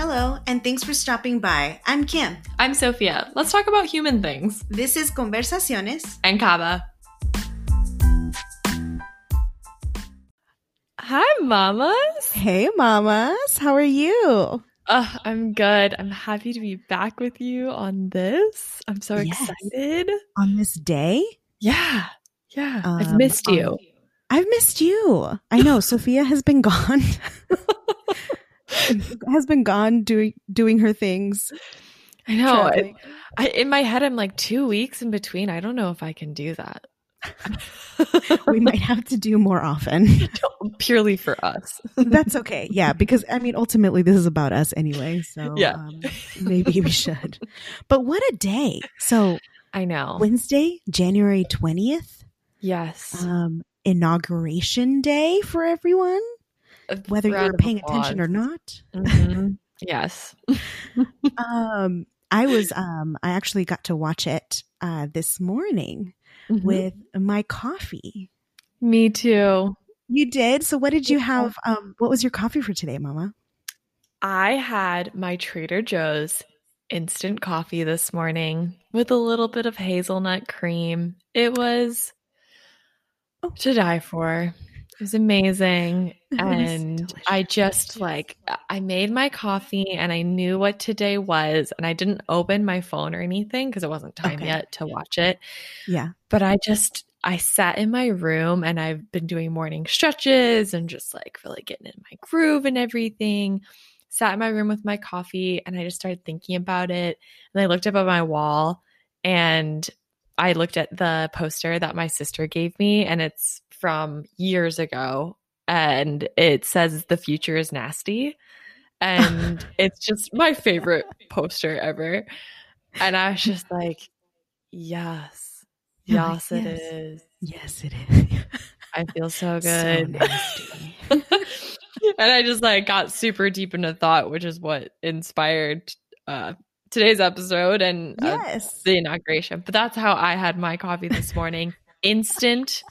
Hello, and thanks for stopping by. I'm Kim. I'm Sophia. Let's talk about human things. This is Conversaciones. And Kaba. Hi, mamas. Hey, mamas. How are you? Uh, I'm good. I'm happy to be back with you on this. I'm so Yes. excited. On this day? Yeah. Yeah. I've Um, missed on- you. I've missed you. I know. Sophia has been gone. has been gone doing doing her things. I know. I. I, in my head, I'm like two weeks in between. I don't know if I can do that. we might have to do more often. Purely for us. That's okay. Yeah, because I mean, ultimately, this is about us anyway. So Yeah. um, maybe we should. But what a day! So I know. Wednesday, January twentieth, yes. um, inauguration day for everyone, whether you're paying attention or not. Mhm. Yes. um, I was. Um, I actually got to watch it uh, this morning Mhm. with my coffee. Me too. You did. So, what did you have? Um, what was your coffee for today, Mama? I had my Trader Joe's instant coffee this morning with a little bit of hazelnut cream. It was Oh. to die for. It was amazing. It was and I delicious. just like, I made my coffee and I knew what today was. And I didn't open my phone or anything because it wasn't time Okay. yet to watch it. Yeah. But I just, I sat in my room and I've been doing morning stretches and just like really getting in my groove and everything. Sat in my room with my coffee and I just started thinking about it. And I looked up at my wall and I looked at the poster that my sister gave me and it's from years ago and it says the future is nasty. And it's just my favorite poster ever. And I was just like, yes, You're like, yes, it "Yes." is. Yes, it is. I feel so So good. nasty. and I just like got super deep into thought, which is what inspired uh, today's episode and uh, the inauguration. But that's how I had my coffee this morning instant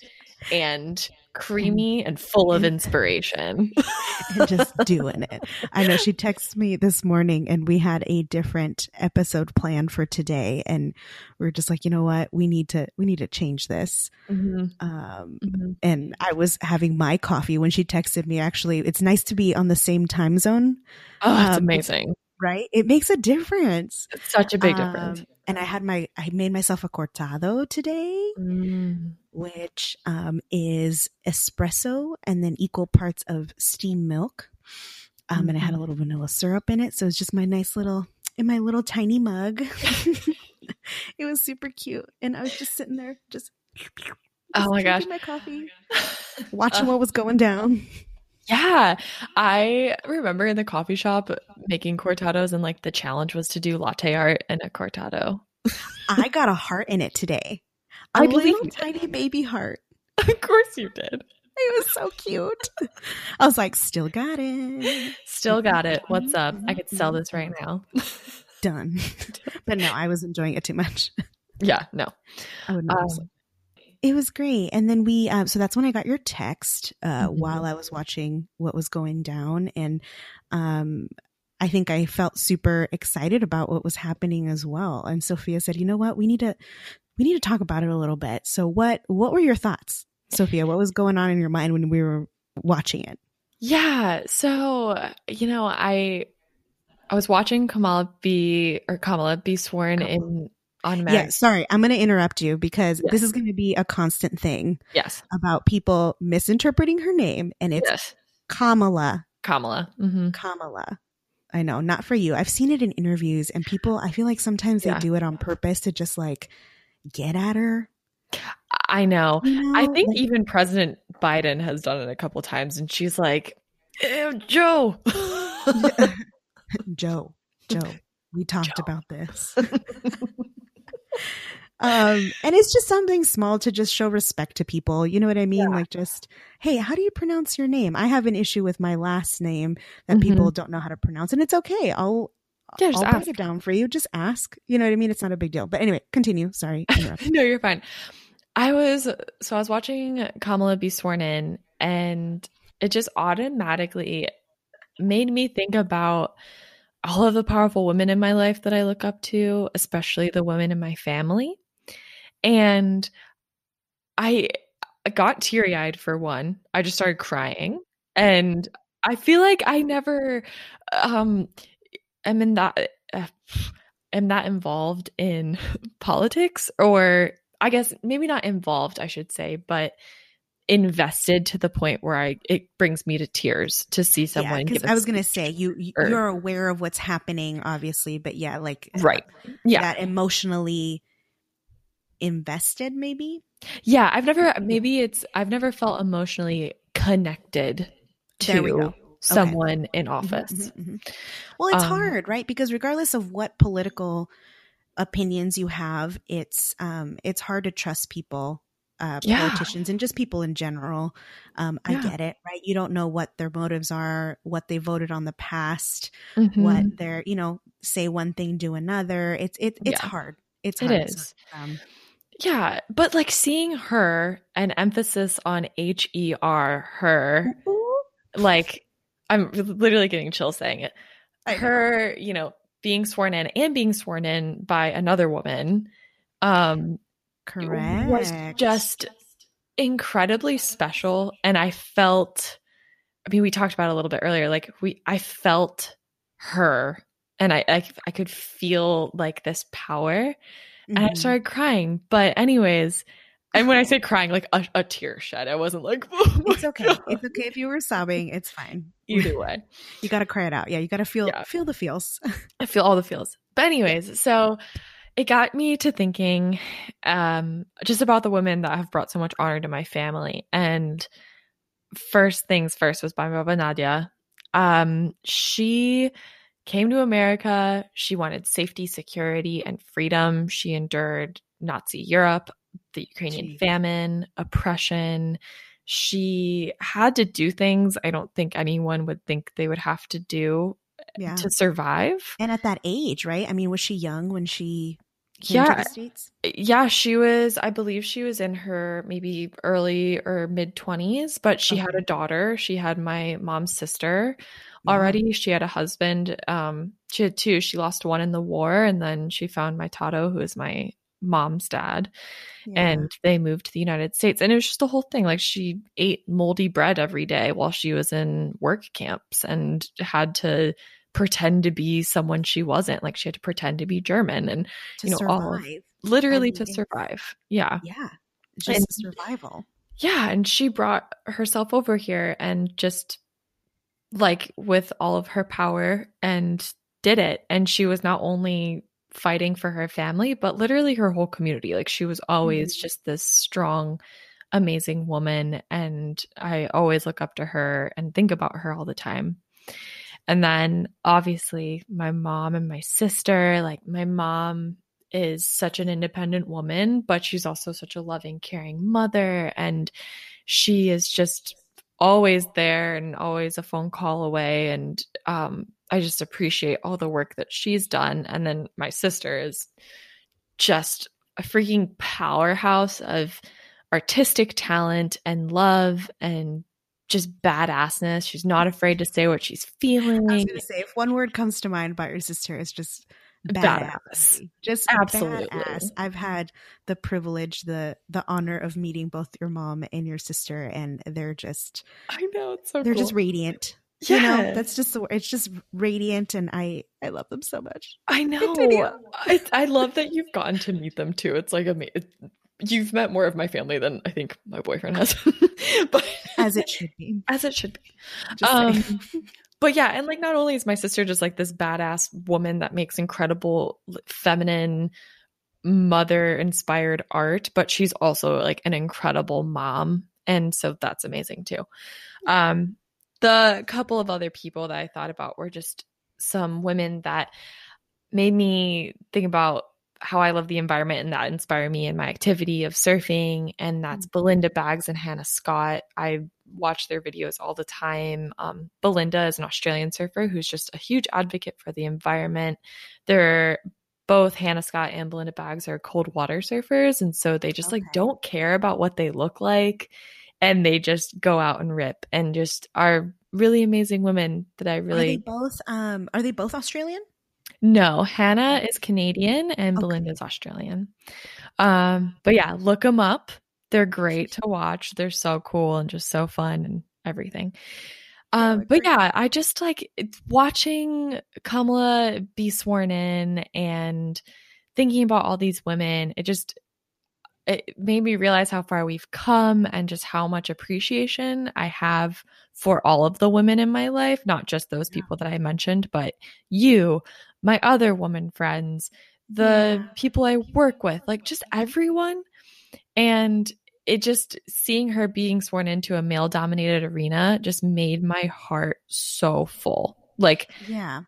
and creamy and full of inspiration. and just doing it. I know she texted me this morning and we had a different episode plan for today and we are just like, you know what? We need to we need to change this. Mhm, Um mhm. and I was having my coffee when she texted me actually. It's nice to be on the same time zone, Oh, that's Um, amazing. Right? It makes a difference. It's such a big difference. Um, and I had my I made myself a cortado today. Mm. which um, is espresso and then equal parts of steamed milk. Um, And I had a Mhm. little vanilla syrup in it. So it's just my nice little, in my little tiny mug. it was super cute. And I was just sitting there, just, Oh my gosh. my coffee, watching what was going down. Yeah, I remember in the coffee shop making cortados, and like the challenge was to do latte art and a cortado. I got a heart in it today. A I little did. tiny baby heart. of course you did. It was so cute. I was like, still got it. Still got it. What's up? I could sell this right now. Done. but no, I was enjoying it too much. yeah, no. I would not. Um, It was great. And then we, um, so that's when I got your text uh, Mhm. while I was watching what was going down. And um, I think I felt super excited about what was happening as well. And Sophia said, you know what? We need to, we need to talk about it a little bit. So what, what were your thoughts, Sophia? What was going on in your mind when we were watching it? Yeah. So, you know, I I was watching Kamala be or Kamala be sworn Kamala. in on. Yeah. Sorry. I'm going to interrupt you because Yes. this is going to be a constant thing Yes. about people misinterpreting her name. And it's Yes. Kamala. Kamala. hmm Kamala. I know, not for you. I've seen it in interviews, and people, I feel like sometimes they do it on purpose to just like get at her. I know. You I think Like, even President Biden has done it a couple times, and she's like, "Ew, Joe. Joe, Joe, we talked Joe. about this. um, and it's just something small to just show respect to people. You know what I mean? Yeah. Like, just hey, how do you pronounce your name? I have an issue with my last name that Mhm. people don't know how to pronounce, and it's okay. I'll Yeah, just I'll ask. break it down for you. Just ask. You know what I mean? It's not a big deal. But anyway, continue. Sorry. no, you're fine. I was so I was watching Kamala be sworn in, and it just automatically made me think about all of the powerful women in my life that I look up to, especially the women in my family. And I got teary eyed for one. I just started crying. And I feel like I never um am in that uh, am that involved in politics or I guess maybe not involved I should say but invested to the point where I it brings me to tears to see someone yeah, I was going to say you you're aware of what's happening obviously but yeah like right yeah that emotionally invested maybe yeah I've never maybe it's I've never felt emotionally connected to someone okay. in mm-hmm, office. Mm-hmm, mm-hmm. Well, it's um, hard, right? Because regardless of what political opinions you have, it's um, it's hard to trust people, uh, yeah. politicians, and just people in general. Um, yeah. I get it, right? You don't know what their motives are, what they voted on the past, mm-hmm. what they're, you know, say one thing, do another. It's it, it's yeah. hard. It's hard. It is. So, um, yeah, but like seeing her, an emphasis on H E R, her, like I'm literally getting chills saying it. Her, you know, being sworn in and being sworn in by another woman, um, correct, was just incredibly special. And I felt, I mean, we talked about a little bit earlier. Like we, I felt her, and I, I, I could feel like this power, and I mm-hmm. started crying. But anyways, and when I say crying, like a, a tear shed. I wasn't like, oh it's okay. God. It's okay if you were sobbing. It's fine. Either way, you got to cry it out. Yeah, you got to feel yeah. feel the feels. I feel all the feels. But anyways, so it got me to thinking um, just about the women that have brought so much honor to my family. And first things first was my Baba Nadia. Um, she came to America. She wanted safety, security, and freedom. She endured Nazi Europe the Ukrainian Gee. famine, oppression. She had to do things I don't think anyone would think they would have to do yeah. to survive. And at that age, right? I mean, was she young when she yeah. Yeah, she was, I believe she was in her maybe early or mid 20s, but she okay. had a daughter. She had my mom's sister already. Yeah. She had a husband. Um, she had two. She lost one in the war, and then she found my Tato, who is my mom's dad yeah. and they moved to the United States and it was just a whole thing like she ate moldy bread every day while she was in work camps and had to pretend to be someone she wasn't like she had to pretend to be German and you know survive. all literally to survive yeah yeah just and, survival yeah and she brought herself over here and just like with all of her power and did it and she was not only fighting for her family, but literally her whole community. Like she was always mm-hmm. just this strong, amazing woman. And I always look up to her and think about her all the time. And then obviously my mom and my sister, like my mom is such an independent woman, but she's also such a loving, caring mother. And she is just always there and always a phone call away. And um, I just appreciate all the work that she's done. And then my sister is just a freaking powerhouse of artistic talent and love and just badassness. She's not afraid to say what she's feeling. I was going to say, if one word comes to mind about your sister, it's just badass. badass. Just absolutely. Badass. I've had the privilege, the the honor of meeting both your mom and your sister, and they're just I know it's so they're cool. just radiant. Yeah. You know, that's just the it's just radiant and I I love them so much. I know. I, I love that you've gotten to meet them too. It's like amazing. You've met more of my family than I think my boyfriend has. but as it should be. As it should be. Um, but yeah, and like not only is my sister just like this badass woman that makes incredible feminine mother inspired art, but she's also like an incredible mom. And so that's amazing too. Um the couple of other people that I thought about were just some women that made me think about how I love the environment and that inspire me in my activity of surfing. And that's mm. Belinda Baggs and Hannah Scott. I watch their videos all the time. Um, Belinda is an Australian surfer who's just a huge advocate for the environment. They're both Hannah Scott and Belinda Baggs are cold water surfers. And so they just okay. like don't care about what they look like and they just go out and rip and just are really amazing women that I really. Are they both? Um, are they both Australian? No, Hannah is Canadian and okay. Belinda's Australian. Um, but yeah, look them up. They're great to watch. They're so cool and just so fun and everything. Um, but yeah, I just like watching Kamala be sworn in and thinking about all these women. It just it made me realize how far we've come and just how much appreciation I have for all of the women in my life, not just those people that I mentioned, but you, my other woman friends, the yeah. people I work with, like just everyone. And it just seeing her being sworn into a male dominated arena just made my heart so full. Like, yeah.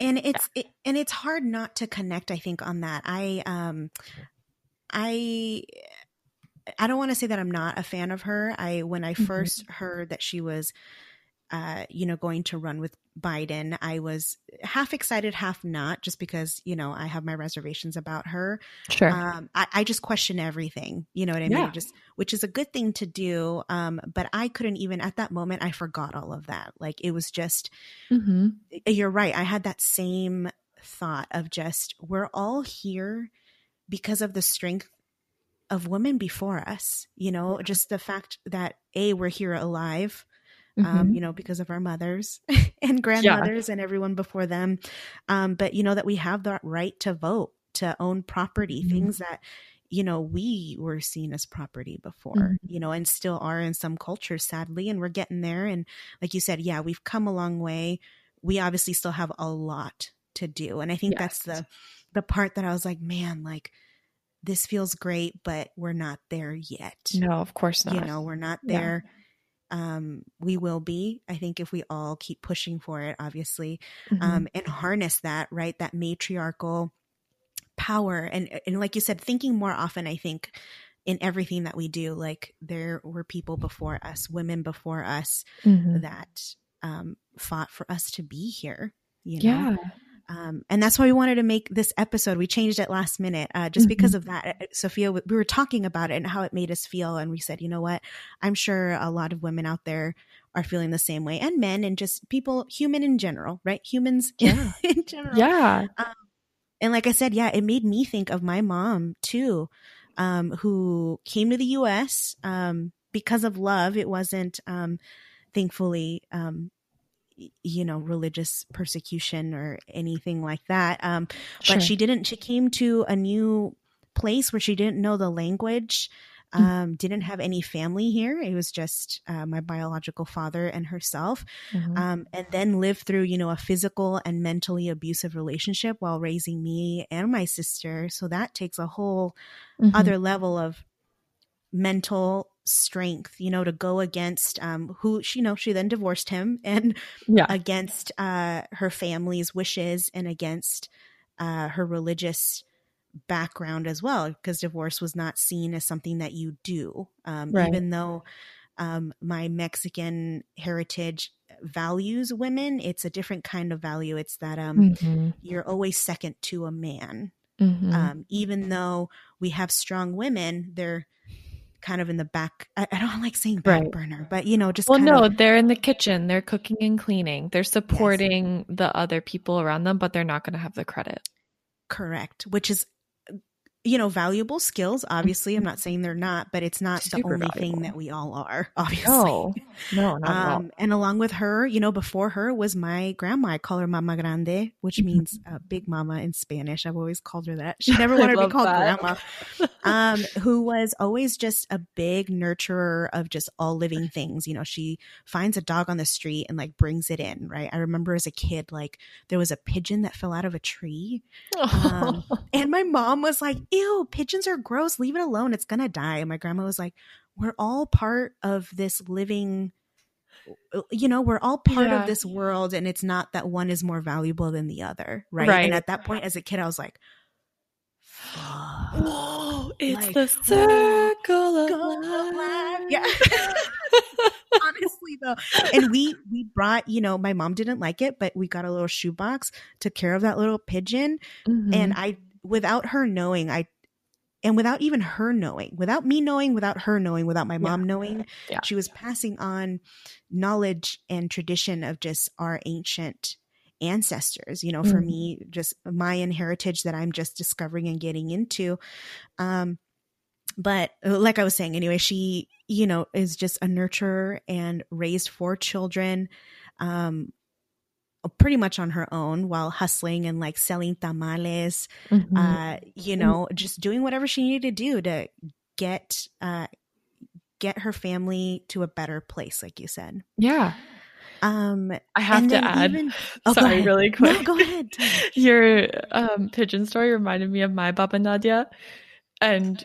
And it's it, and it's hard not to connect I think on that. I um I I don't want to say that I'm not a fan of her. I when I 1st mm-hmm. heard that she was uh, you know, going to run with Biden, I was half excited, half not, just because, you know, I have my reservations about her. Sure. Um, I, I, just question everything, you know what I mean? Just, which is a good thing to do. Um, but I couldn't even, at that moment, I forgot all of that. Like it was just, mm-hmm. you're right. I had that same thought of just, we're all here because of the strength of women before us, you know, just the fact that A, we're here alive um, mm-hmm. you know, because of our mothers and grandmothers yeah. and everyone before them. Um, but, you know, that we have the right to vote, to own property, mm-hmm. things that, you know, we were seen as property before, mm-hmm. you know, and still are in some cultures, sadly. And we're getting there. And like you said, yeah, we've come a long way. We obviously still have a lot to do. And I think yes. that's the, the part that I was like, man, like, this feels great, but we're not there yet. No, of course not. You know, we're not there. Yeah um, we will be. I think if we all keep pushing for it, obviously, mm-hmm. um, and harness that, right, that matriarchal power, and and like you said, thinking more often. I think in everything that we do, like there were people before us, women before us, mm-hmm. that um, fought for us to be here. You know? Yeah. Um, and that's why we wanted to make this episode. We changed it last minute uh, just mm-hmm. because of that. Uh, Sophia, we were talking about it and how it made us feel. And we said, you know what? I'm sure a lot of women out there are feeling the same way and men and just people, human in general, right? Humans yeah. in general. Yeah. Um, and like I said, yeah, it made me think of my mom too, um, who came to the US um, because of love. It wasn't, um, thankfully, um, you know religious persecution or anything like that um sure. but she didn't she came to a new place where she didn't know the language mm. um, didn't have any family here. It was just uh, my biological father and herself, mm-hmm. um, and then lived through, you know, a physical and mentally abusive relationship while raising me and my sister. So that takes a whole mm-hmm. other level of mental strength, you know, to go against um, who she, you know, she then divorced him and yeah. against uh, her family's wishes and against uh, her religious background as well, because divorce was not seen as something that you do, um, right. even though um, my Mexican heritage values women. It's a different kind of value. It's that um, mm-hmm. you're always second to a man. Mm-hmm. Um, even though we have strong women, they're kind of in the back. I, I don't like saying back right. burner, but you know, just well, no, of, they're in the kitchen, they're cooking and cleaning, they're supporting yes. the other people around them, but they're not going to have the credit. Correct, which is you know, valuable skills. Obviously, I'm not saying they're not, but it's not Super the only valuable. thing that we all are. Obviously, no, no, not um, And along with her, you know, before her was my grandma. I call her Mama Grande, which mm-hmm. means uh, Big Mama in Spanish. I've always called her that. She never wanted to be called that. Grandma. Um, who was always just a big nurturer of just all living things. You know, she finds a dog on the street and like brings it in. Right. I remember as a kid, like there was a pigeon that fell out of a tree, um, and my mom was like ew, pigeons are gross. Leave it alone. It's going to die. And my grandma was like, we're all part of this living, uh, you know, we're all part yeah. of this world. And it's not that one is more valuable than the other. Right. right. And at that point, as a kid, I was like, Whoa, it's like, the circle of life. Yeah. Honestly though. And we we brought, you know, my mom didn't like it, but we got a little shoebox, took care of that little pigeon. Mm-hmm. And I without her knowing, I and without even her knowing, without me knowing, without her knowing, without my mom knowing, Yeah. she was passing on knowledge and tradition of just our ancient ancestors. You know, for Mhm. me, just Mayan heritage that I'm just discovering and getting into. Um, but uh, like I was saying, anyway, she, you know, is just a nurturer and raised four children. Um, pretty much on her own while hustling and like selling tamales Mhm. uh you know just doing whatever she needed to do to get uh get her family to a better place like you said yeah. um I have to add. even- oh, sorry, really no quick. go ahead Your um, pigeon story reminded me of my Baba Nadia, and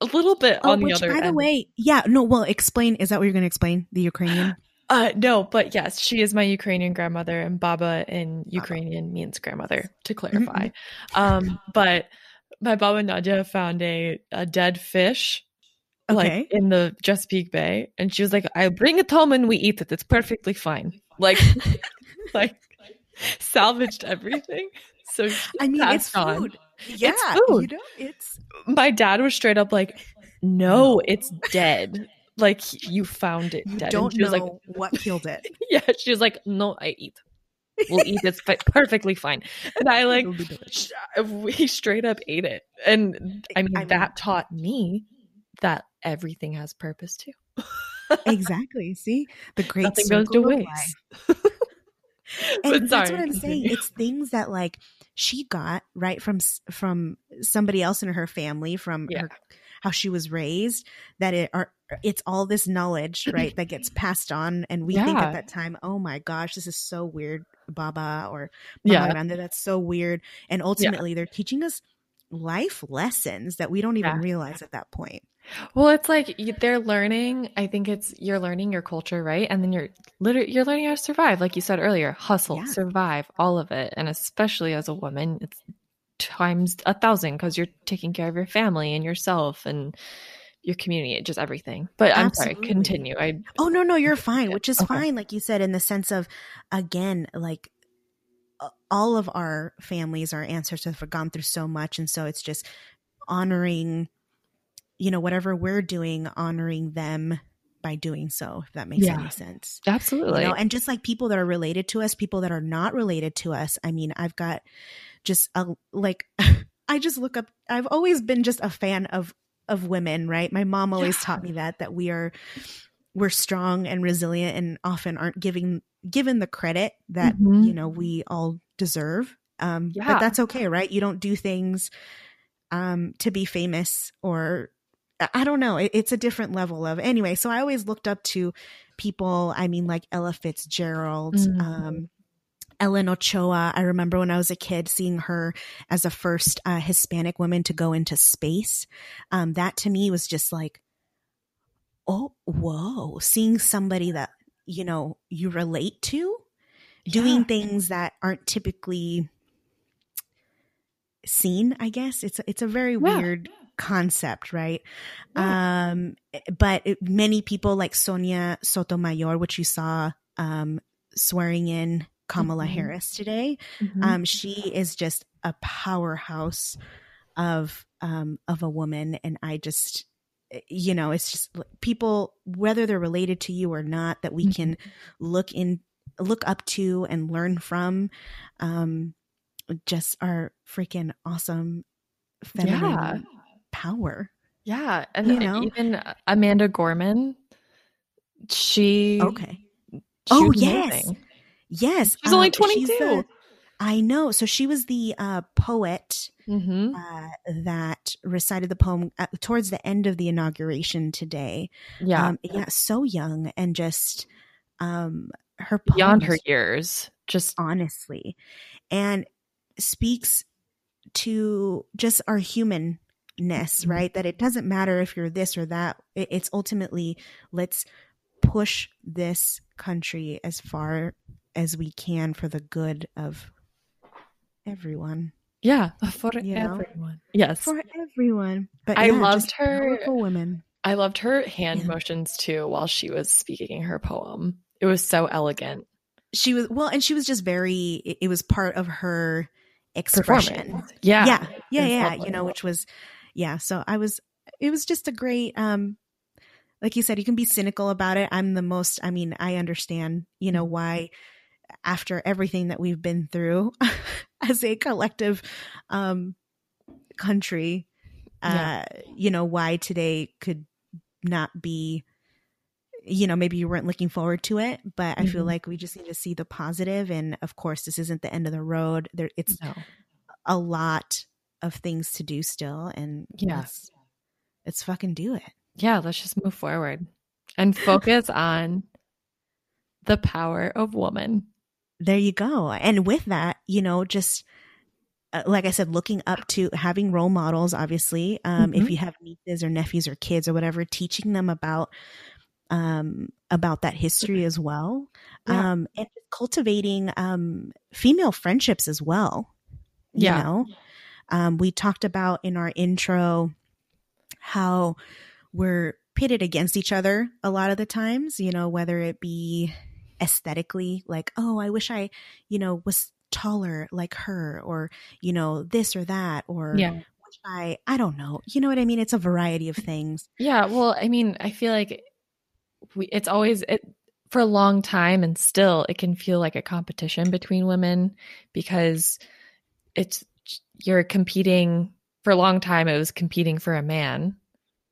a little bit oh on the which other by the end. way yeah no well explain is that what you're going to explain the ukrainian Uh, no, but yes, she is my Ukrainian grandmother, and Baba in Ukrainian means grandmother, to clarify. Um, but my Baba Nadia found a, a dead fish, Okay. like in the Chesapeake Bay, and she was like, "I bring it home and we eat it. It's perfectly fine." Like, like salvaged everything. So i mean it's on. food yeah food. you know it's My dad was straight up like, "No, it's dead." Like you found it you dead. Don't know like, what killed it yeah, she was like, "No, I eat. We'll eat. It's fi- perfectly fine." And I like, It'll be delicious. sh- we straight up ate it, and I mean, I mean- that taught me that everything has purpose too. exactly see the great Nothing goes to waste. and But that's what I'm saying. continue. It's things that like she got right from from somebody else in her family, from Yeah. her how she was raised. That it are it's all this knowledge, right, that gets passed on, and we think at that time, oh my gosh, this is so weird, Baba or Yeah. Mama Grande, that's so weird. And ultimately, they're teaching us life lessons that we don't even Yeah. realize at that point. Well, it's like they're learning. I think it's you're learning your culture, right? And then you're literally you're learning how to survive, like you said earlier. Hustle, Yeah. survive, all of it, and especially as a woman, it's times a thousand because you're taking care of your family and yourself and your community, just everything. But I'm sorry, continue. I Oh no, no, you're fine, Yeah, which is okay. fine, like you said, in the sense of again, like all of our families, our ancestors have gone through so much, and so it's just honoring, you know, whatever we're doing, honoring them by doing so. If that makes Yeah. any sense. absolutely. You know, and just like people that are related to us, people that are not related to us. I mean, I've got just a like I just look up I've always been just a fan of of women, right? My mom always Yeah. taught me that that we are we're strong and resilient and often aren't giving given the credit that, Mhm. you know, we all deserve. Um Yeah. but that's okay, right? You don't do things um to be famous or I- don't know. It, it's a different level of anyway. So I always looked up to people. I mean, like Ella Fitzgerald, Mhm. um, Ellen Ochoa. I remember when I was a kid seeing her as the first uh, Hispanic woman to go into space. Um, that to me was just like, oh, whoa! Seeing somebody that you know you relate to doing Yeah. things that aren't typically seen. I guess it's it's a very Yeah. weird concept, right? Yeah. Um, but it, many people like Sonia Sotomayor, which you saw um, swearing in Kamala Mhm. Harris today, Mhm. um, she is just a powerhouse of um, of a woman, and I just you know it's just people whether they're related to you or not that we can look in look up to and learn from um just our freaking awesome feminine yeah. power Yeah, and You know? even Amanda Gorman, she okay she Oh, yes. amazing. Yes She's only uh, 22. the- i know so she was the uh poet Mhm. uh that recited the poem uh, towards the end of the inauguration today Yeah, um yeah so young and just um her beyond her years, just honestly and speaks to just our humanness Mhm. right that it doesn't matter if you're this or that it's ultimately let's push this country as far as we can for the good of everyone yeah for You know? everyone. Yes, for everyone but I yeah, loved her- women I loved her hand Yeah. motions too while she was speaking her poem. It was so elegant. she was well and she was just very it, it was part of her expression Yeah, yeah yeah yeah you know which was yeah, so I was it was just a great um like you said you can be cynical about it. I'm the most I mean, I understand, you know, why after everything that we've been through as a collective um country uh yeah. you know why today could not be you know maybe you weren't looking forward to it but i mm-hmm. feel like we just need to see the positive. positive and of course this isn't the end of the road there it's no. a lot of things to do still and yes yeah. let's fucking do it yeah let's just move forward and focus on the power of woman there you go and with that you know just uh, like I said, looking up to having role models, obviously, um, mm-hmm. if you have nieces or nephews or kids or whatever, teaching them about um, about that history as well, yeah. um, and cultivating um, female friendships as well. You yeah. know, um, we talked about in our intro how we're pitted against each other a lot of the times. You know, whether it be aesthetically, like, oh, I wish I, you know, was taller like her, or you know, this or that, or yeah. I I don't know. You know what I mean? It's a variety of things. Yeah. Well, I mean, I feel like we, it's always it for a long time and still it can feel like a competition between women because it's you're competing for a long time it was competing for a man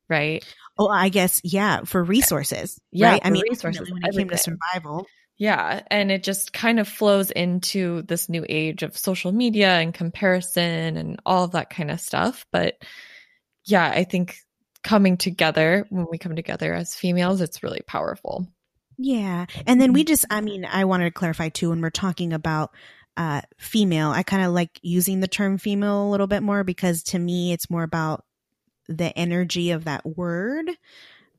right oh i guess yeah for eh, resources yeah right? i mean resources when it came to survival yeah and it just kind of flows into this new age of social media and comparison and all of that kind of stuff. But yeah i think coming together when we come together as females it's really powerful. Yeah and then we mm-hmm. just i mean i wanted to clarify too when we're talking about uh female i kind of like using the term female a little bit more because to me it's more about the energy of that word.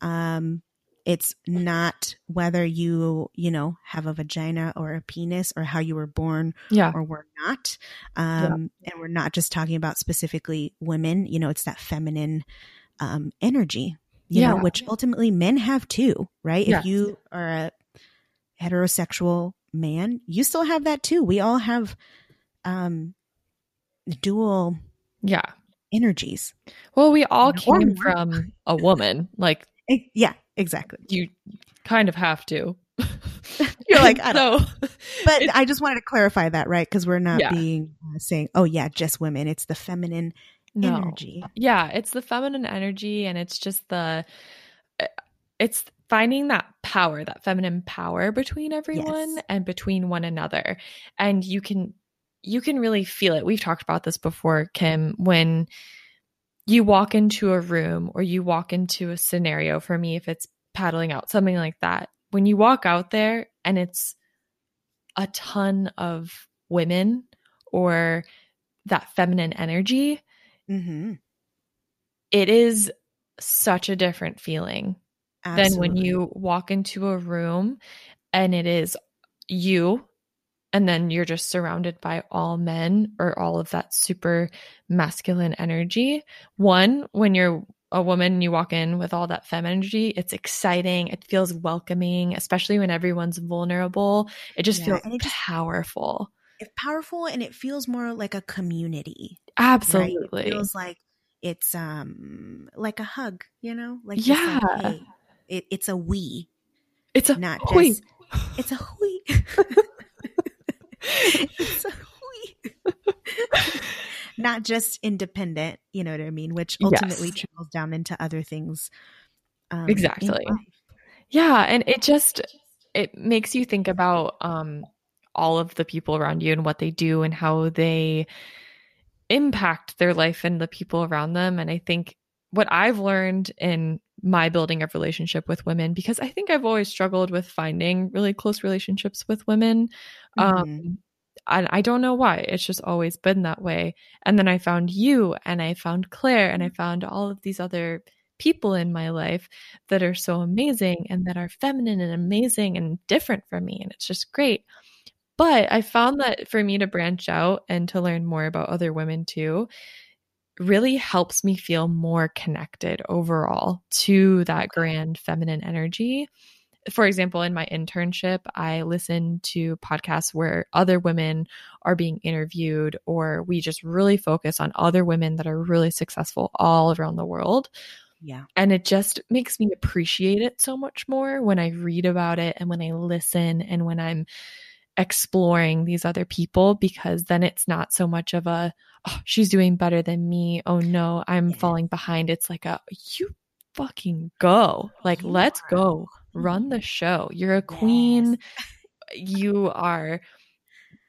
Um it's not whether you you know have a vagina or a penis or how you were born yeah. or were not um yeah. and we're not just talking about specifically women you know it's that feminine um, energy, you yeah. know, which ultimately men have too, right? If you are a heterosexual man, you still have that too. We all have um, dual yeah energies. Well, we all came from a woman. Like yeah, exactly. You kind of have to. You're like, I don't. But I just wanted to clarify that, right? Because we're not yeah. being uh, saying, oh, yeah, just women. It's the feminine no. energy. Yeah, it's the feminine energy and it's just the eh, it's finding that power, that feminine power between everyone yes. and between one another. And you can you can really feel it. We've talked about this before, Kim, when you walk into a room or you walk into a scenario for me if it's paddling out, something like that. When you walk out there and it's a ton of women or that feminine energy, Mm-hmm. It is such a different feeling Absolutely. than when you walk into a room and it is you and then you're just surrounded by all men or all of that super masculine energy. One, when you're a woman and you walk in with all that fem energy, it's exciting. It feels welcoming, especially when everyone's vulnerable. It just yeah, feels it just, powerful. It's powerful and it feels more like a community. Absolutely. Right? It feels like it's um like a hug, you know? Like yeah. Like, hey, it, it's a we. It's a not hui. just it's a we. it's not just independent, you know what I mean? Which ultimately yes. trickles down into other things. Um, exactly. Yeah, and it just it makes you think about um all of the people around you and what they do and how they impact their life and the people around them. And I think what I've learned in my building of relationship with women, because I think I've always struggled with finding really close relationships with women. Mm-hmm. Um, and I don't know why. It's just always been that way. And then I found you and I found Claire and I found all of these other people in my life that are so amazing and that are feminine and amazing and different from me. And it's just great. But I found that for me to branch out and to learn more about other women too really helps me feel more connected overall to that grand feminine energy. for example, in my internship, I listen to podcasts where other women are being interviewed, or we just really focus on other women that are really successful all around the world. Yeah. And it just makes me appreciate it so much more when I read about it and when I listen and when I'm exploring these other people because then it's not so much of a oh, she's doing better than me. Oh no, I'm Yeah. falling behind. It's like a you fucking go. Like You let's are go. Run the mm-hmm. show. You're a queen. You are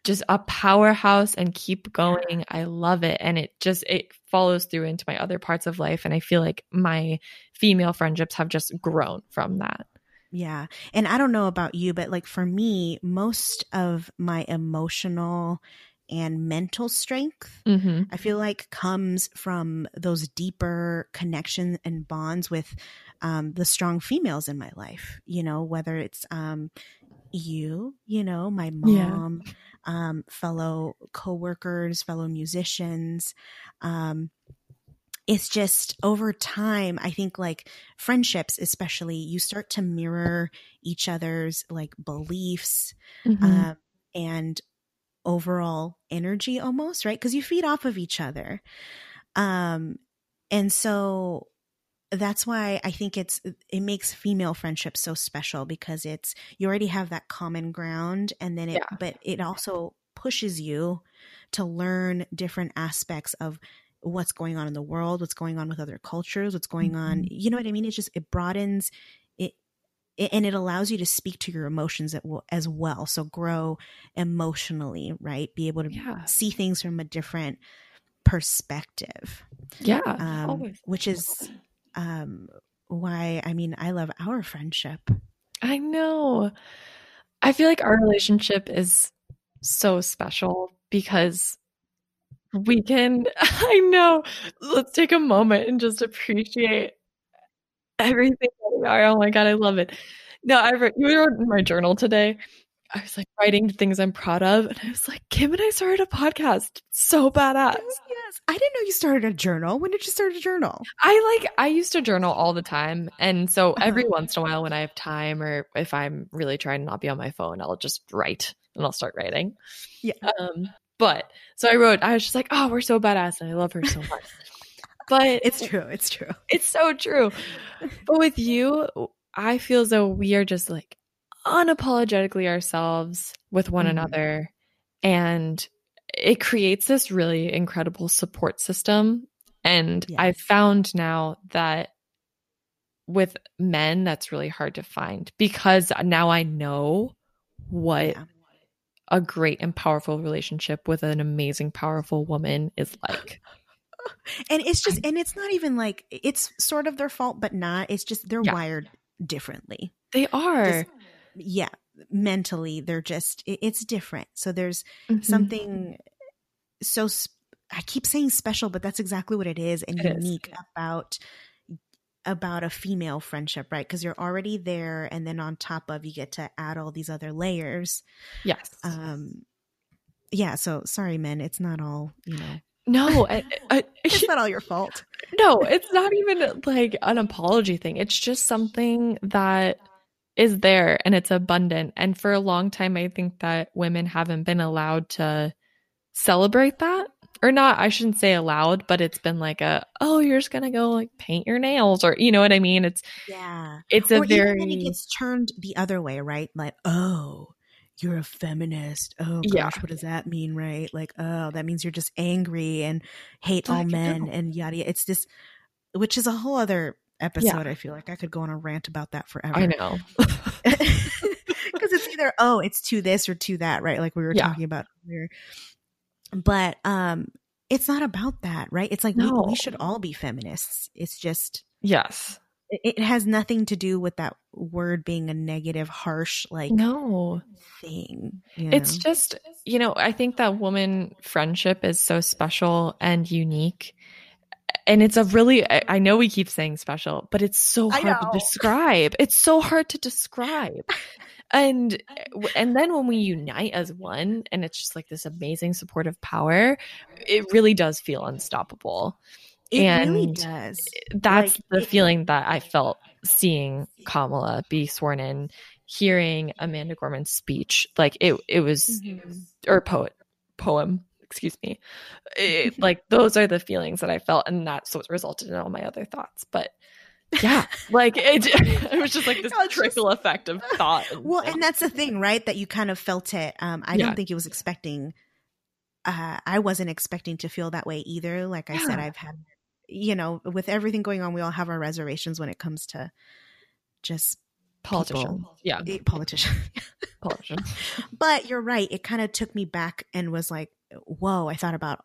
just a powerhouse and keep going. I love it and it just it follows through into my other parts of life and I feel like my female friendships have just grown from that. Yeah. And I don't know about you, but like for me, most of my emotional and mental strength, Mhm. I feel like comes from those deeper connections and bonds with um, the strong females in my life, you know, whether it's um, you, you know, my Yeah. mom, um, fellow coworkers, fellow musicians. Um, it's just over time, I think like friendships, especially, you start to mirror each other's like beliefs Mhm. um, and overall energy almost, right? Because you feed off of each other. Um, and so that's why I think it's it makes female friendship so special because it's you already have that common ground and then it Yeah. but it also pushes you to learn different aspects of what's going on in the world, what's going on with other cultures, what's going on. Mhm. You know what I mean? It just it broadens it, it and it allows you to speak to your emotions at, as well. So grow emotionally, right? Be able to Yeah. see things from a different perspective yeah. um, which is um, why I mean I love our friendship. I know. I feel like our relationship is so special because we can, I know. Let's take a moment and just appreciate everything that we are. Oh my God, I love it. No, I wrote, you wrote in my journal today. I was like writing things I'm proud of. And I was like, Kim and I started a podcast. So badass. Yes, I didn't know you started a journal. When did you start a journal? I like I used to journal all the time. And so every Uh-huh. once in a while when I have time or if I'm really trying to not be on my phone, I'll just write and I'll start writing. Yeah. Um but so I wrote, I was just like, oh, we're so badass and I love her so much. But It's true. It's true. it's so true. But with you, I feel as though we are just like unapologetically ourselves with one Mhm. another. And it creates this really incredible support system. And Yes. I've found now that with men, that's really hard to find because now I know what Yeah. A great and powerful relationship with an amazing, powerful woman is like. And it's just, and it's not even like it's sort of their fault, but not. It's just they're Yeah. wired differently. They are. Just- yeah, mentally, they're just it's different. So there's Mhm. something so sp- I keep saying special, but that's exactly what it is and It is. unique about about a female friendship, right? Because you're already there, and then on top of you get to add all these other layers. Yes. Um, yeah. So sorry, men. It's not all you know. no, I, I, It's not all your fault. no, it's not even like an apology thing. It's just something that is there and it's abundant. And for a long time, I think that women haven't been allowed to celebrate that. Or not, I shouldn't say allowed, but it's been like a, oh, you're just gonna go like paint your nails, or you know what I mean? It's Yeah. it's a or very even it gets turned the other way, right? Like, oh, you're a feminist. Oh gosh, Yeah. what does that mean, right? Like, oh, that means you're just angry and hate all men and yada. yada. It's this, which is a whole other episode. I feel like I could go on a rant about that forever. I know. because it's either oh, it's to this or to that, right? Like we were Yeah. talking about earlier. But um, it's not about that, right? It's like we, No. we should all be feminists. It's just yes. it has nothing to do with that word being a negative, harsh like No. thing. you It's know? just, you know, I think that woman friendship is so special and unique. And it's a really, I know we keep saying special, but it's so hard to describe. It's so hard to describe. And eh, and then when we unite as one and it's just like this amazing supportive power, it really does feel unstoppable. it really does. Eh, that's Like, the it- feeling that I felt seeing Kamala be sworn in, hearing Amanda Gorman's speech, like it it was Mm-hmm. or poet poem, excuse me. It, like those are the feelings that I felt, and that's what resulted in all my other thoughts. But yeah, like it, it was just like this it's just- trickle effect of thought. and- Well, and that's the thing, right? That you kind of felt it. Um, I Yeah. don't think it was expecting. Uh, I wasn't expecting to feel that way either. Like I said, I've had, you know, with everything going on, we all have our reservations when it comes to just politician, people. yeah, eh, politicians. politician. but you're right. It kind of took me back and was like, whoa, I thought about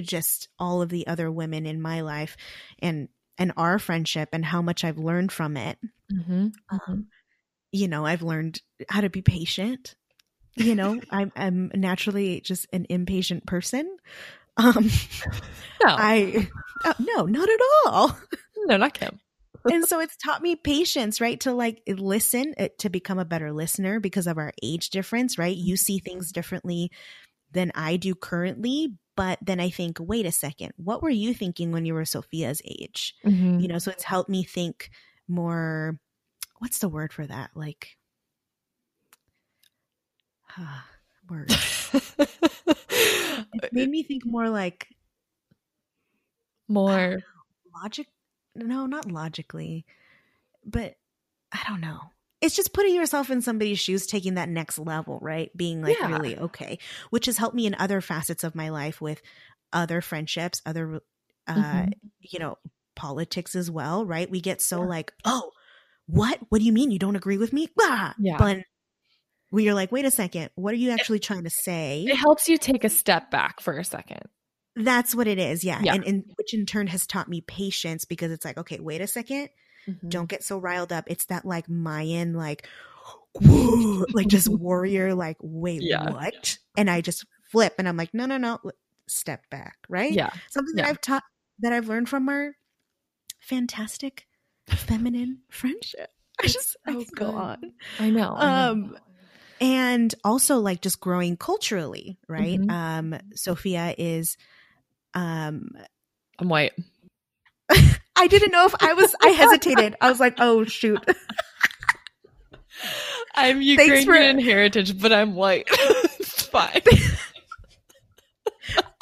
just all of the other women in my life and and our friendship and how much I've learned from it. Mm-hmm. Um, you know, I've learned how to be patient. You know, I'm I'm naturally just an impatient person. Um No, I uh, no, not at all. no, not Kim. and so it's taught me patience, right? To like listen, uh, to become a better listener because of our age difference, right? You see things differently than I do currently, but then I think, wait a second, what were you thinking when you were Sophia's age? Mhm. You know, so it's helped me think more. What's the word for that? Like, word. It made me think more like More, logic. No, not logically, but I don't know. It's just putting yourself in somebody's shoes, taking that next level, right? Being like Yeah. really okay, which has helped me in other facets of my life with other friendships, other, uh, Mhm. you know, politics as well, right? We get so Yeah. like, oh, what? What do you mean you don't agree with me? Ah! Yeah. But when you're like, wait a second, what are you actually trying to say? it helps you take a step back for a second. That's what it is. Yeah. Yeah. And, and which in turn has taught me patience because it's like, okay, wait a second. Mm-hmm. Don't get so riled up. It's that like Mayan, like, whoa, like just warrior, like, wait, Yeah. what? And I just flip and I'm like, no, no, no, step back. Right. Yeah, Something that Yeah. I've taught, that I've learned from our fantastic feminine friendship. I just, I so could go good. on. I know. I know. Um, and also like just growing culturally, right? Mhm. Um, Sophia is, um, I'm white. I didn't know if I was, I hesitated. I was like, oh, shoot. I'm Thanks for- Ukrainian heritage, but I'm white. it's fine.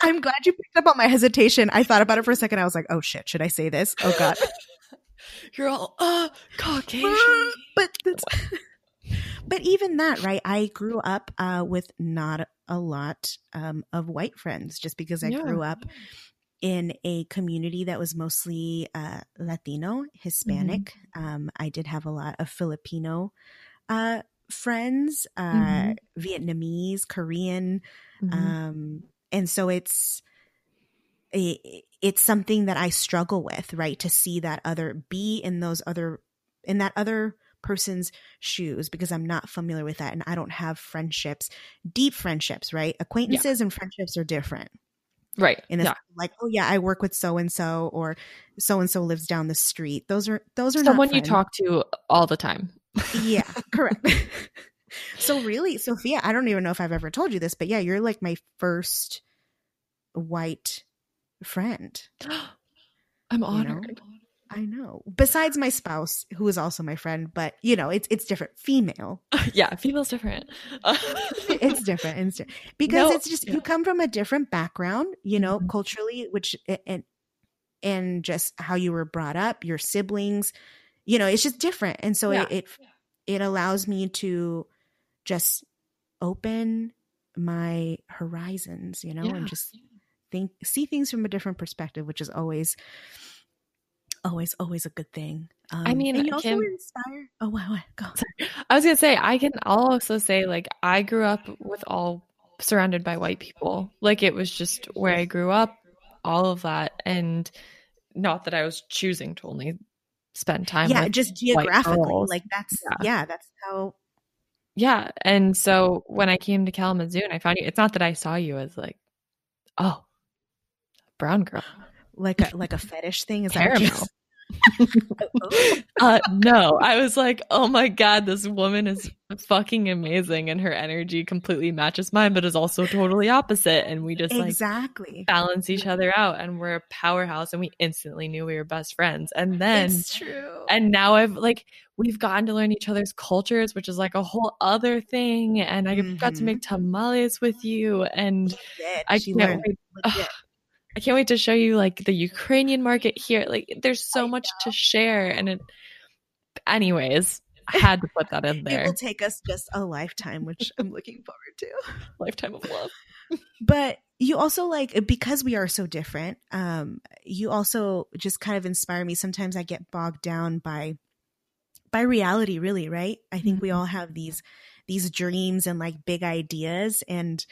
I'm glad you picked up on my hesitation. I thought about it for a second. I was like, oh shit, should I say this? Oh God. You're all uh Caucasian. but that's, but even that, right? I grew up uh, with not a lot um, of white friends just because I Yeah. grew up in a community that was mostly uh, Latino, Hispanic. Um, I did have a lot of Filipino uh, friends, uh, Mhm. Vietnamese, Korean, Mhm. um and so it's it, it's something that i struggle with right to see that other be in those other in that other person's shoes because i'm not familiar with that and i don't have friendships deep friendships right acquaintances and friendships are different right. in this yeah. like oh yeah i work with so and so or so and so lives down the street those are those are Someone you talk to all the time. Yeah, correct. so really, Sophia, I don't even know if I've ever told you this, but yeah, you're like my first white friend. I'm know? honored. I know. Besides my spouse, who is also my friend, but you know, it's it's different. Female. yeah, female's different. It's different. It's di- because No, it's just yeah. you come from a different background, you know, Mhm. culturally, which and and just how you were brought up, your siblings, you know, it's just different. And so Yeah. it, it it allows me to just open my horizons, you know, Yeah. and just think see things from a different perspective, which is always always always a good thing. Um, I mean, you also Kim- inspire. Oh wow, wow, go. I was gonna say I can. I'll also say like I grew up with all surrounded by white people. Like it was just where I grew up, all of that, and not that I was choosing to only spend time. yeah, just geographically, like that's Yeah. yeah, that's how. yeah. And so when I came to Kalamazoo and I found you, it's not that I saw you as like, oh, brown girl, Like a like a fetish thing is that what caramel. you're- uh, no, I was like, oh my God, this woman is fucking amazing. And her energy completely matches mine, but is also totally opposite. And we just like exactly balance each other out. And we're a powerhouse. And we instantly knew we were best friends. And then, it's true. and now I've like, we've gotten to learn each other's cultures, which is like a whole other thing. And I got to Mhm. make tamales with you. And. I can't wait. I can't wait to show you like the Ukrainian market here. Like there's so much to share and it anyways, I had to put that in there. It will take us just a lifetime, which I'm looking forward to. Lifetime of love. but you also like because we are so different um you also just kind of inspire me sometimes i get bogged down by by reality really right i think we Mhm. all have these these dreams and like big ideas and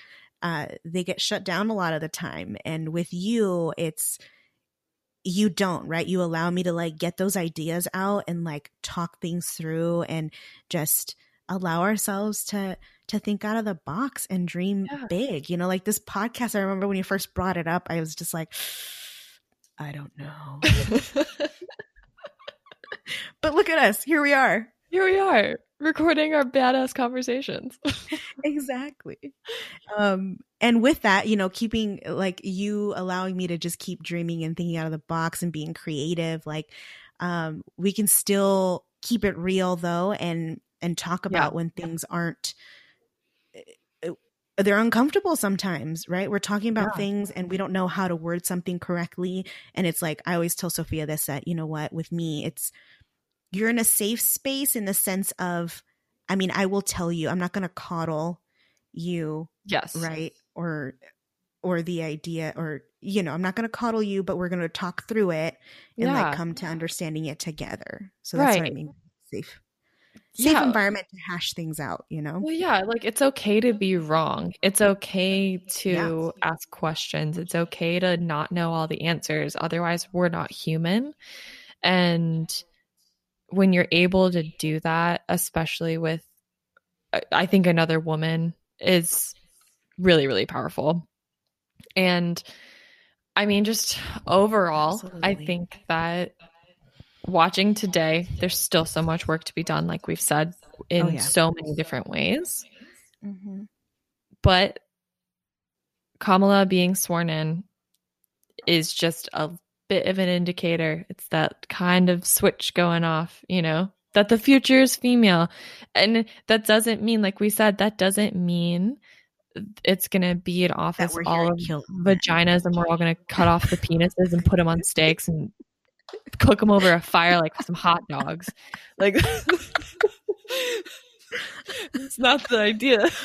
uh they get shut down a lot of the time. And with you it's you don't right? You allow me to like get those ideas out and like talk things through and just allow ourselves to to think out of the box and dream Yeah. big. You know like this podcast i remember when you first brought it up i was just like i don't know. But look at us. Here we are. Here we are, recording our badass conversations. exactly. Um and with that you know keeping like you allowing me to just keep dreaming and thinking out of the box and being creative like um we can still keep it real though and and talk about when things aren't uh, they're uncomfortable sometimes right? We're talking about Yeah. things and we don't know how to word something correctly and it's like i always tell sophia this that you know what? With me it's you're in a safe space in the sense of i mean i will tell you i'm not going to coddle you yes. right or or the idea or you know i'm not going to coddle you but we're going to talk through it and Yeah. like come to understanding it together so that's what i mean safe safe Yeah. environment to hash things out you know Well, yeah, like it's okay to be wrong. It's okay to ask questions. It's okay to not know all the answers. Otherwise, we're not human. And when you're able to do that, especially with, I- think another woman is really, really powerful. And I mean, just overall, I think that watching today, there's still so much work to be done, like we've said, in Oh, yeah. so many different ways. mm-hmm. But Kamala being sworn in is just a bit of an indicator. It's that kind of switch going off, you know, that the future is female. And that doesn't mean, like we said, that doesn't mean it's going to be an office all of vaginas and we're all going to cut off the penises and put them on steaks and cook them over a fire like some hot dogs. Like, it's not the idea.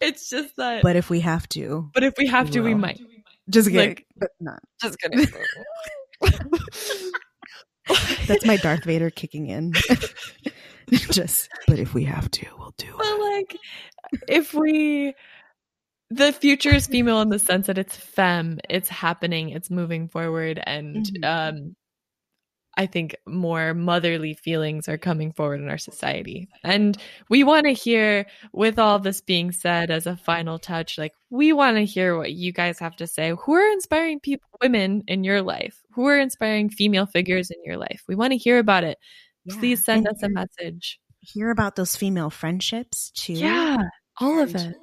It's just that. but if we have to But if we have to, we might. Just kidding Like- but not Just kidding. that's my darth vader kicking in just but if we have to we'll do but it like, if we, the future is female in the sense that it's femme, it's happening, it's moving forward, and Mhm. um, I think more motherly feelings are coming forward in our society. And we want to hear, with all this being said, as a final touch, like we want to hear what you guys have to say. Who are inspiring people, women in your life? Who are inspiring female figures in your life? We want to hear about it. Yeah. Please send And us a message. hear about those female friendships too Yeah, all of it.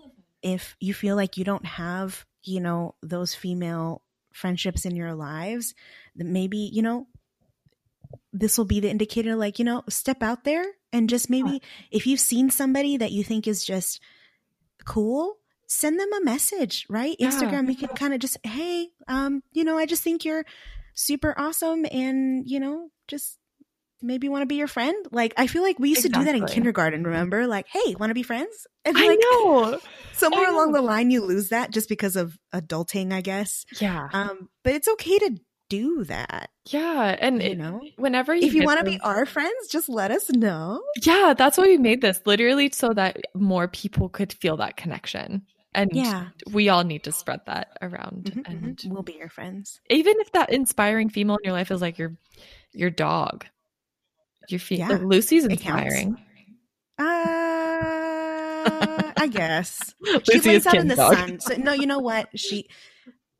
if you feel like you don't have you know those female friendships in your lives maybe you know this will be the indicator like you know step out there and just maybe if you've seen somebody that you think is just cool send them a message right? Yeah. instagram you can kind of just hey um you know i just think you're super awesome and you know just maybe want to be your friend. Like i feel like we used to do that in kindergarten remember? Like hey want to be friends? And I like know. somewhere I along the line you lose that just because of adulting i guess. Yeah. um but it's okay to do that Yeah. And you it, know whenever you if you want to be our friends just let us know Yeah, that's why we made this literally so that more people could feel that connection. And yeah we all need to spread that around. Mhm, mhm. And we'll be your friends even if that inspiring female in your life is like your your dog, your fe- Yeah, Lucy's inspiring. uh i guess she Lucy lays is out in the dog. sun so no you know what she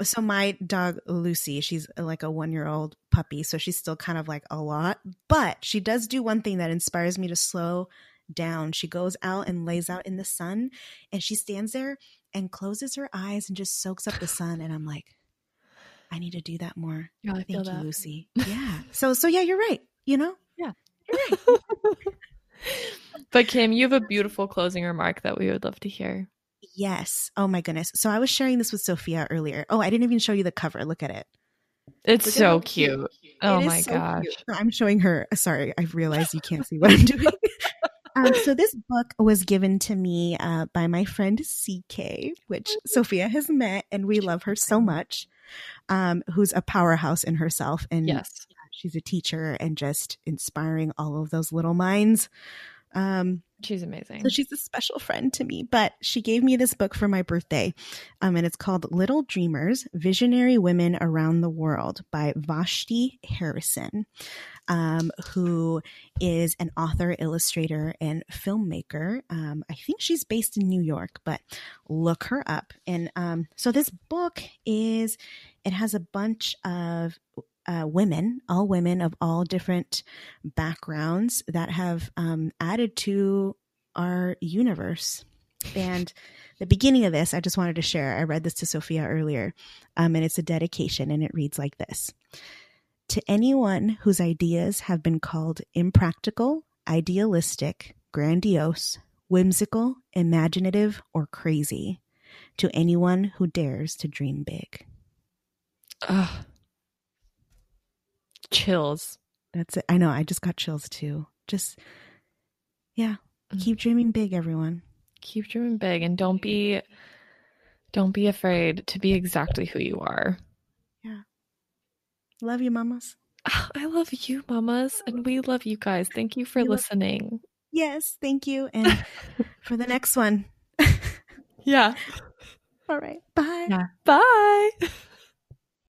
so my dog Lucy, she's like a one year old puppy, so she's still kind of like a lot, but she does do one thing that inspires me to slow down. She goes out and lays out in the sun, and she stands there and closes her eyes and just soaks up the sun. And I'm like, I need to do that more. Yeah, Thank you, that. Lucy. Yeah. So so yeah, you're right. You know. Yeah. You're right. But Kim, you have a beautiful closing remark that we would love to hear. Yes. Oh my goodness. So I was sharing this with Sophia earlier. Oh, I didn't even show you the cover. Look at it. It's Look so how cute. Oh It is my so gosh. cute. I'm showing her. Sorry, I realized you can't see what I'm doing. um, so this book was given to me uh, by my friend CK, which Sophia has met, and we love her so much. Um, who's a powerhouse in herself, and Yes. she's a teacher and just inspiring all of those little minds. Um, She's amazing. so she's a special friend to me, but she gave me this book for my birthday. Um, and it's called Little Dreamers Visionary Women Around the World by Vashti Harrison, um, who is an author, illustrator, and filmmaker. Um, I think she's based in New York, but look her up. And um, so this book is, it has a bunch of uh, women, all women of all different backgrounds that have um, added to our universe. And the beginning of this, I just wanted to share. I read this to Sophia earlier, um, and it's a dedication, and it reads like this To anyone whose ideas have been called impractical, idealistic, grandiose, whimsical, imaginative, or crazy, to anyone who dares to dream big. Ugh. Chills. That's it. I know. I just got chills too. Just, yeah. Mm. Keep dreaming big, everyone. Keep dreaming big and don't be don't be afraid to be exactly who you are. Yeah. Love you, mamas. Ah, I love you, mamas, and we love you guys. Thank you for We love- listening. Yes. Thank you. And for the next one. Yeah. All right. Bye. Yeah. Bye.